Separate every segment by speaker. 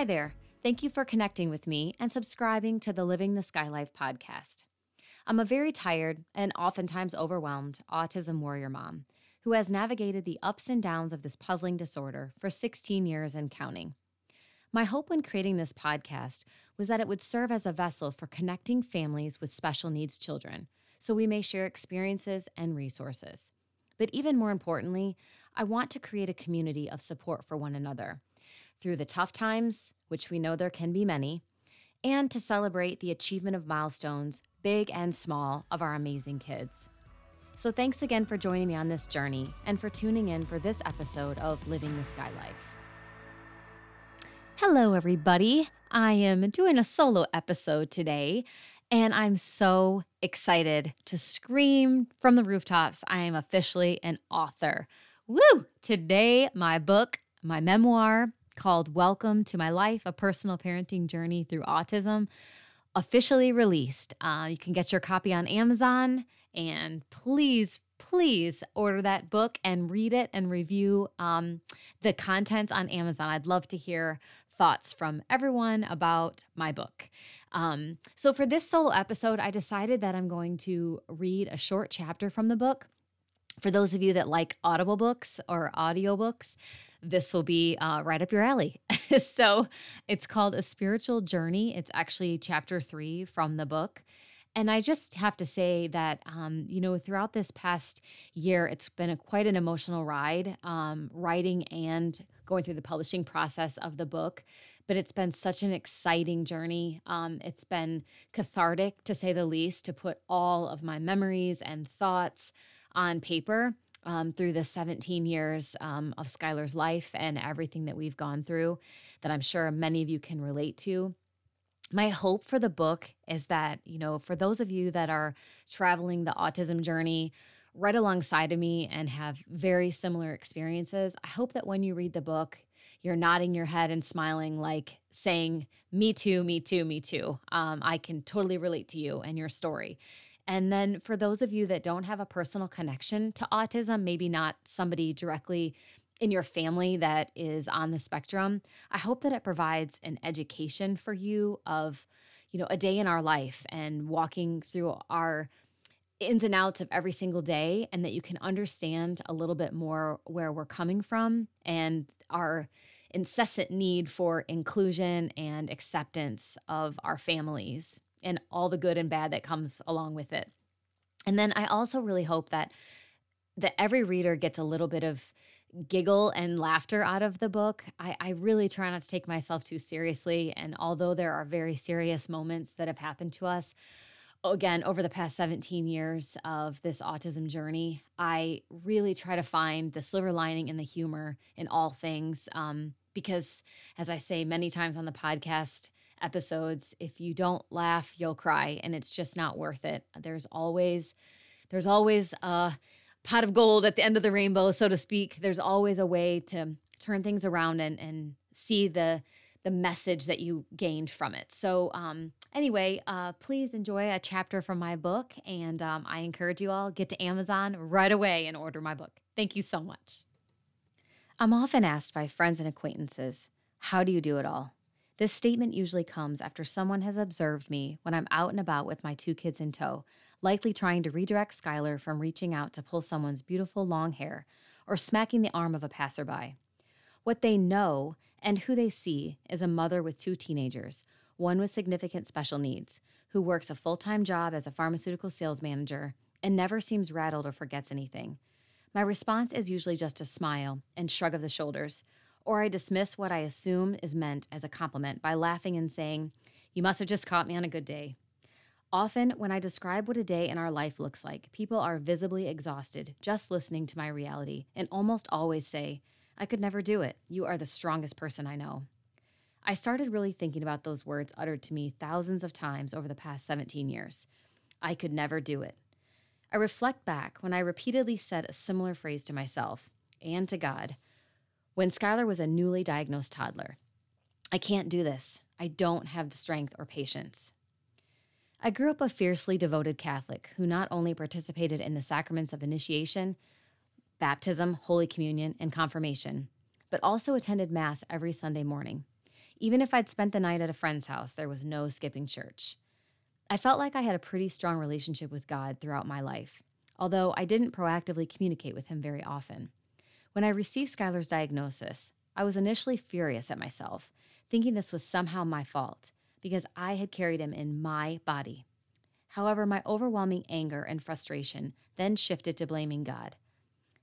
Speaker 1: Hi there. Thank you for connecting with me and subscribing to the Living the Sky Life podcast. I'm a very tired and oftentimes overwhelmed autism warrior mom who has navigated the ups and downs of this puzzling disorder for 16 years and counting. My hope when creating this podcast was that it would serve as a vessel for connecting families with special needs children so we may share experiences and resources. But even more importantly, I want to create a community of support for one another through the tough times, which we know there can be many, and to celebrate the achievement of milestones, big and small, of our amazing kids. So, thanks again for joining me on this journey and for tuning in for this episode of Living the Sky Life. Hello, everybody. I am doing a solo episode today, and I'm so excited to scream from the rooftops. I am officially an author. Woo! Today, my book, my memoir, called Welcome to My Life A Personal Parenting Journey Through Autism, officially released. Uh, you can get your copy on Amazon, and please, please order that book and read it and review um, the contents on Amazon. I'd love to hear thoughts from everyone about my book. Um, so, for this solo episode, I decided that I'm going to read a short chapter from the book. For those of you that like audible books or audiobooks, this will be uh, right up your alley. so it's called A Spiritual Journey. It's actually chapter three from the book. And I just have to say that, um, you know, throughout this past year, it's been a, quite an emotional ride, um, writing and going through the publishing process of the book. But it's been such an exciting journey. Um, it's been cathartic, to say the least, to put all of my memories and thoughts on paper um, through the 17 years um, of Skylar's life and everything that we've gone through that I'm sure many of you can relate to. My hope for the book is that, you know, for those of you that are traveling the autism journey right alongside of me and have very similar experiences, I hope that when you read the book, you're nodding your head and smiling, like saying, Me too, me too, me too. Um, I can totally relate to you and your story. And then for those of you that don't have a personal connection to autism, maybe not somebody directly in your family that is on the spectrum, I hope that it provides an education for you of, you know, a day in our life and walking through our ins and outs of every single day and that you can understand a little bit more where we're coming from and our incessant need for inclusion and acceptance of our families and all the good and bad that comes along with it. And then I also really hope that that every reader gets a little bit of giggle and laughter out of the book. I, I really try not to take myself too seriously. And although there are very serious moments that have happened to us, again, over the past 17 years of this autism journey, I really try to find the silver lining and the humor in all things. Um, because, as I say many times on the podcast, episodes. If you don't laugh, you'll cry and it's just not worth it. There's always there's always a pot of gold at the end of the rainbow, so to speak. There's always a way to turn things around and and see the the message that you gained from it. So, um, anyway, uh, please enjoy a chapter from my book, and um, I encourage you all get to Amazon right away and order my book. Thank you so much. I'm often asked by friends and acquaintances, "How do you do it all?" This statement usually comes after someone has observed me when I'm out and about with my two kids in tow, likely trying to redirect Skylar from reaching out to pull someone's beautiful long hair or smacking the arm of a passerby. What they know and who they see is a mother with two teenagers, one with significant special needs, who works a full time job as a pharmaceutical sales manager and never seems rattled or forgets anything. My response is usually just a smile and shrug of the shoulders, or I dismiss what I assume is meant as a compliment by laughing and saying, You must have just caught me on a good day. Often, when I describe what a day in our life looks like, people are visibly exhausted just listening to my reality and almost always say, I could never do it. You are the strongest person I know. I started really thinking about those words uttered to me thousands of times over the past 17 years. I could never do it. I reflect back when I repeatedly said a similar phrase to myself and to God when Skylar was a newly diagnosed toddler. I can't do this. I don't have the strength or patience. I grew up a fiercely devoted Catholic who not only participated in the sacraments of initiation, baptism, Holy Communion, and confirmation, but also attended Mass every Sunday morning. Even if I'd spent the night at a friend's house, there was no skipping church. I felt like I had a pretty strong relationship with God throughout my life, although I didn't proactively communicate with Him very often. When I received Skylar's diagnosis, I was initially furious at myself, thinking this was somehow my fault because I had carried him in my body. However, my overwhelming anger and frustration then shifted to blaming God.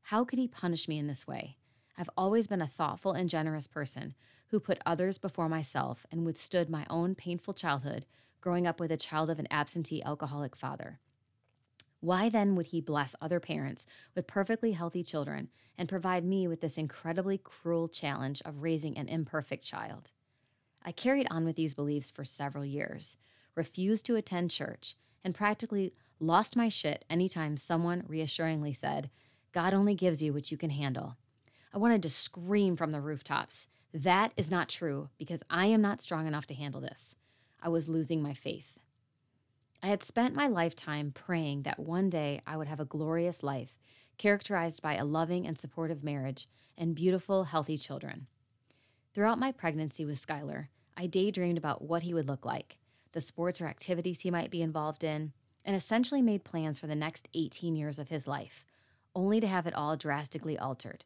Speaker 1: How could He punish me in this way? I've always been a thoughtful and generous person who put others before myself and withstood my own painful childhood growing up with a child of an absentee alcoholic father. Why then would he bless other parents with perfectly healthy children and provide me with this incredibly cruel challenge of raising an imperfect child? I carried on with these beliefs for several years, refused to attend church, and practically lost my shit anytime someone reassuringly said, God only gives you what you can handle. I wanted to scream from the rooftops. That is not true because I am not strong enough to handle this. I was losing my faith. I had spent my lifetime praying that one day I would have a glorious life characterized by a loving and supportive marriage and beautiful, healthy children. Throughout my pregnancy with Skylar, I daydreamed about what he would look like, the sports or activities he might be involved in, and essentially made plans for the next 18 years of his life, only to have it all drastically altered.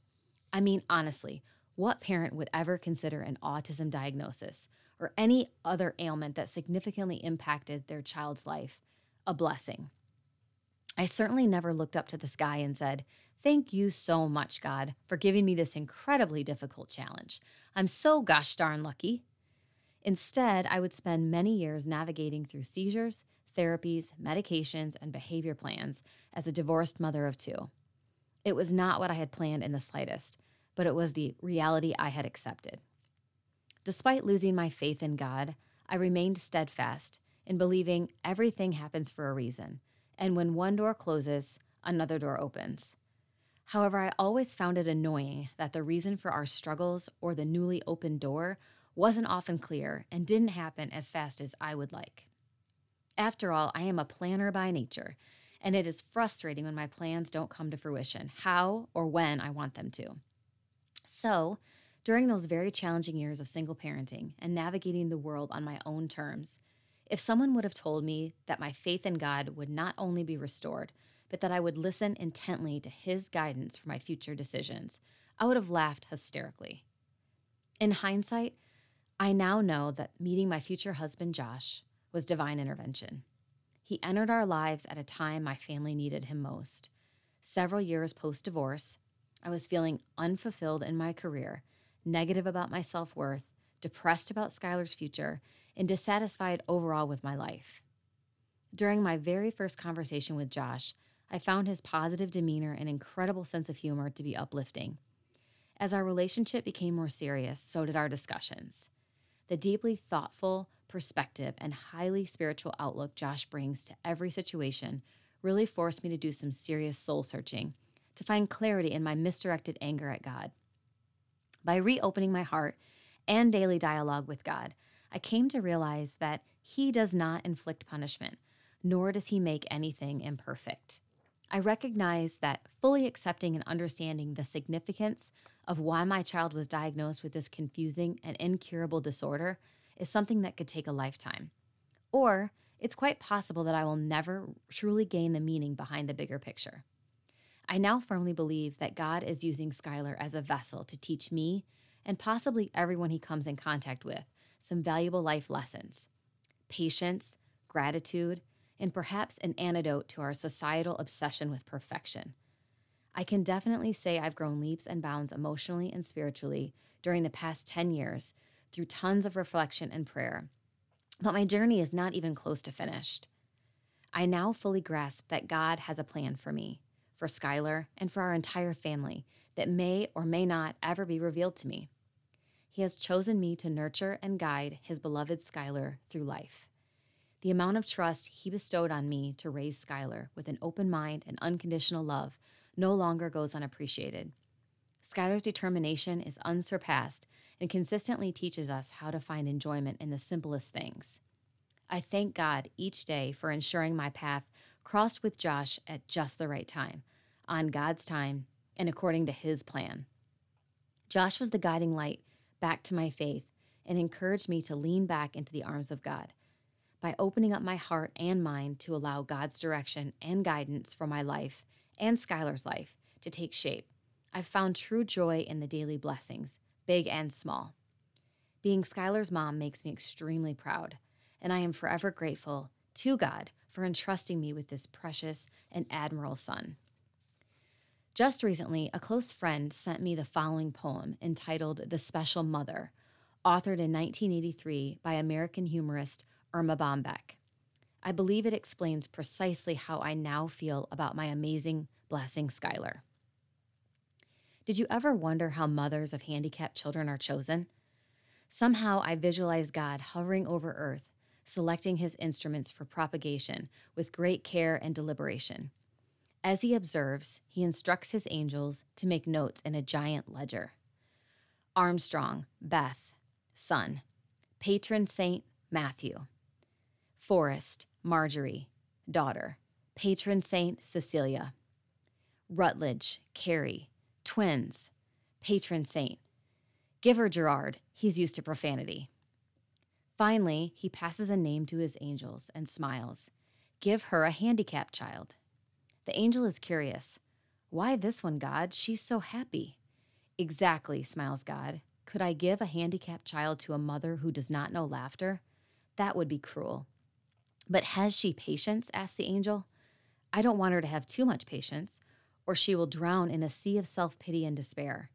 Speaker 1: I mean, honestly, what parent would ever consider an autism diagnosis or any other ailment that significantly impacted their child's life a blessing? I certainly never looked up to the sky and said, Thank you so much, God, for giving me this incredibly difficult challenge. I'm so gosh darn lucky. Instead, I would spend many years navigating through seizures, therapies, medications, and behavior plans as a divorced mother of two. It was not what I had planned in the slightest, but it was the reality I had accepted. Despite losing my faith in God, I remained steadfast in believing everything happens for a reason, and when one door closes, another door opens. However, I always found it annoying that the reason for our struggles or the newly opened door wasn't often clear and didn't happen as fast as I would like. After all, I am a planner by nature, and it is frustrating when my plans don't come to fruition, how or when I want them to. So, during those very challenging years of single parenting and navigating the world on my own terms, if someone would have told me that my faith in God would not only be restored, but that I would listen intently to his guidance for my future decisions, I would have laughed hysterically. In hindsight, I now know that meeting my future husband, Josh, was divine intervention. He entered our lives at a time my family needed him most. Several years post divorce, I was feeling unfulfilled in my career, negative about my self worth, depressed about Skylar's future, and dissatisfied overall with my life. During my very first conversation with Josh, I found his positive demeanor and incredible sense of humor to be uplifting. As our relationship became more serious, so did our discussions. The deeply thoughtful perspective and highly spiritual outlook Josh brings to every situation really forced me to do some serious soul searching to find clarity in my misdirected anger at God. By reopening my heart and daily dialogue with God, I came to realize that He does not inflict punishment, nor does He make anything imperfect. I recognize that fully accepting and understanding the significance of why my child was diagnosed with this confusing and incurable disorder is something that could take a lifetime. Or it's quite possible that I will never truly gain the meaning behind the bigger picture. I now firmly believe that God is using Skylar as a vessel to teach me and possibly everyone he comes in contact with some valuable life lessons patience, gratitude, and perhaps an antidote to our societal obsession with perfection. I can definitely say I've grown leaps and bounds emotionally and spiritually during the past 10 years through tons of reflection and prayer. But my journey is not even close to finished. I now fully grasp that God has a plan for me, for Skylar, and for our entire family that may or may not ever be revealed to me. He has chosen me to nurture and guide his beloved Skylar through life. The amount of trust he bestowed on me to raise Skylar with an open mind and unconditional love no longer goes unappreciated. Skylar's determination is unsurpassed and consistently teaches us how to find enjoyment in the simplest things. I thank God each day for ensuring my path crossed with Josh at just the right time, on God's time, and according to his plan. Josh was the guiding light back to my faith and encouraged me to lean back into the arms of God. By opening up my heart and mind to allow God's direction and guidance for my life and Skylar's life to take shape, I've found true joy in the daily blessings, big and small. Being Skylar's mom makes me extremely proud, and I am forever grateful to God for entrusting me with this precious and admirable son. Just recently, a close friend sent me the following poem entitled The Special Mother, authored in 1983 by American humorist Erma Bombeck. I believe it explains precisely how I now feel about my amazing blessing, Skylar. Did you ever wonder how mothers of handicapped children are chosen? Somehow I visualize God hovering over earth, selecting his instruments for propagation with great care and deliberation. As he observes, he instructs his angels to make notes in a giant ledger. Armstrong, Beth, son. Patron saint, Matthew. Forrest, Marjorie, daughter. Patron saint, Cecilia. Rutledge, Carrie, twins. Patron saint. Give her Gerard, he's used to profanity. Finally, he passes a name to his angels and smiles. Give her a handicapped child. The angel is curious. Why this one, God? She's so happy. Exactly, smiles God. Could I give a handicapped child to a mother who does not know laughter? That would be cruel. But has she patience? asked the angel. I don't want her to have too much patience, or she will drown in a sea of self pity and despair.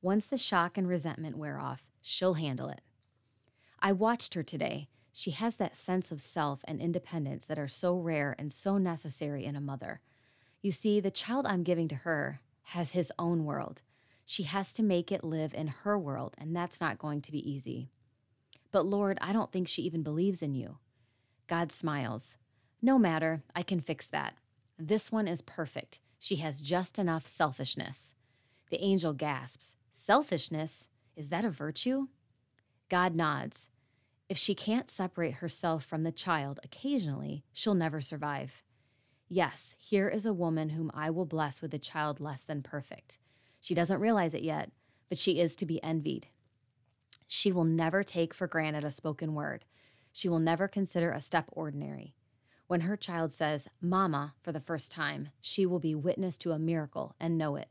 Speaker 1: Once the shock and resentment wear off, she'll handle it. I watched her today. She has that sense of self and independence that are so rare and so necessary in a mother. You see, the child I'm giving to her has his own world. She has to make it live in her world, and that's not going to be easy. But Lord, I don't think she even believes in you. God smiles. No matter, I can fix that. This one is perfect. She has just enough selfishness. The angel gasps. Selfishness? Is that a virtue? God nods. If she can't separate herself from the child occasionally, she'll never survive. Yes, here is a woman whom I will bless with a child less than perfect. She doesn't realize it yet, but she is to be envied. She will never take for granted a spoken word. She will never consider a step ordinary. When her child says, Mama, for the first time, she will be witness to a miracle and know it.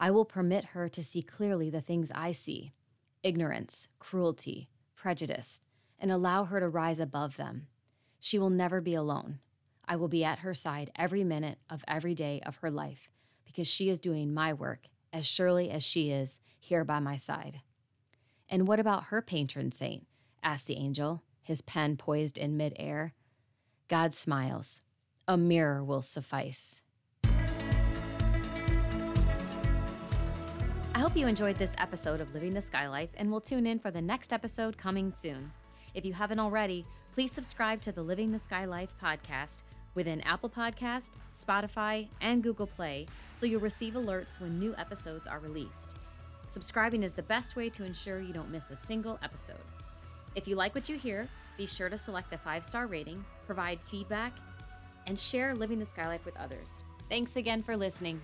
Speaker 1: I will permit her to see clearly the things I see ignorance, cruelty, prejudice, and allow her to rise above them. She will never be alone. I will be at her side every minute of every day of her life because she is doing my work as surely as she is here by my side. And what about her patron saint? asked the angel, his pen poised in midair. God smiles. A mirror will suffice. I hope you enjoyed this episode of Living the Sky Life and will tune in for the next episode coming soon. If you haven't already, please subscribe to the Living the Sky Life podcast within Apple Podcast, Spotify, and Google Play so you'll receive alerts when new episodes are released. Subscribing is the best way to ensure you don't miss a single episode. If you like what you hear, be sure to select the five star rating, provide feedback, and share Living the Sky Life with others. Thanks again for listening.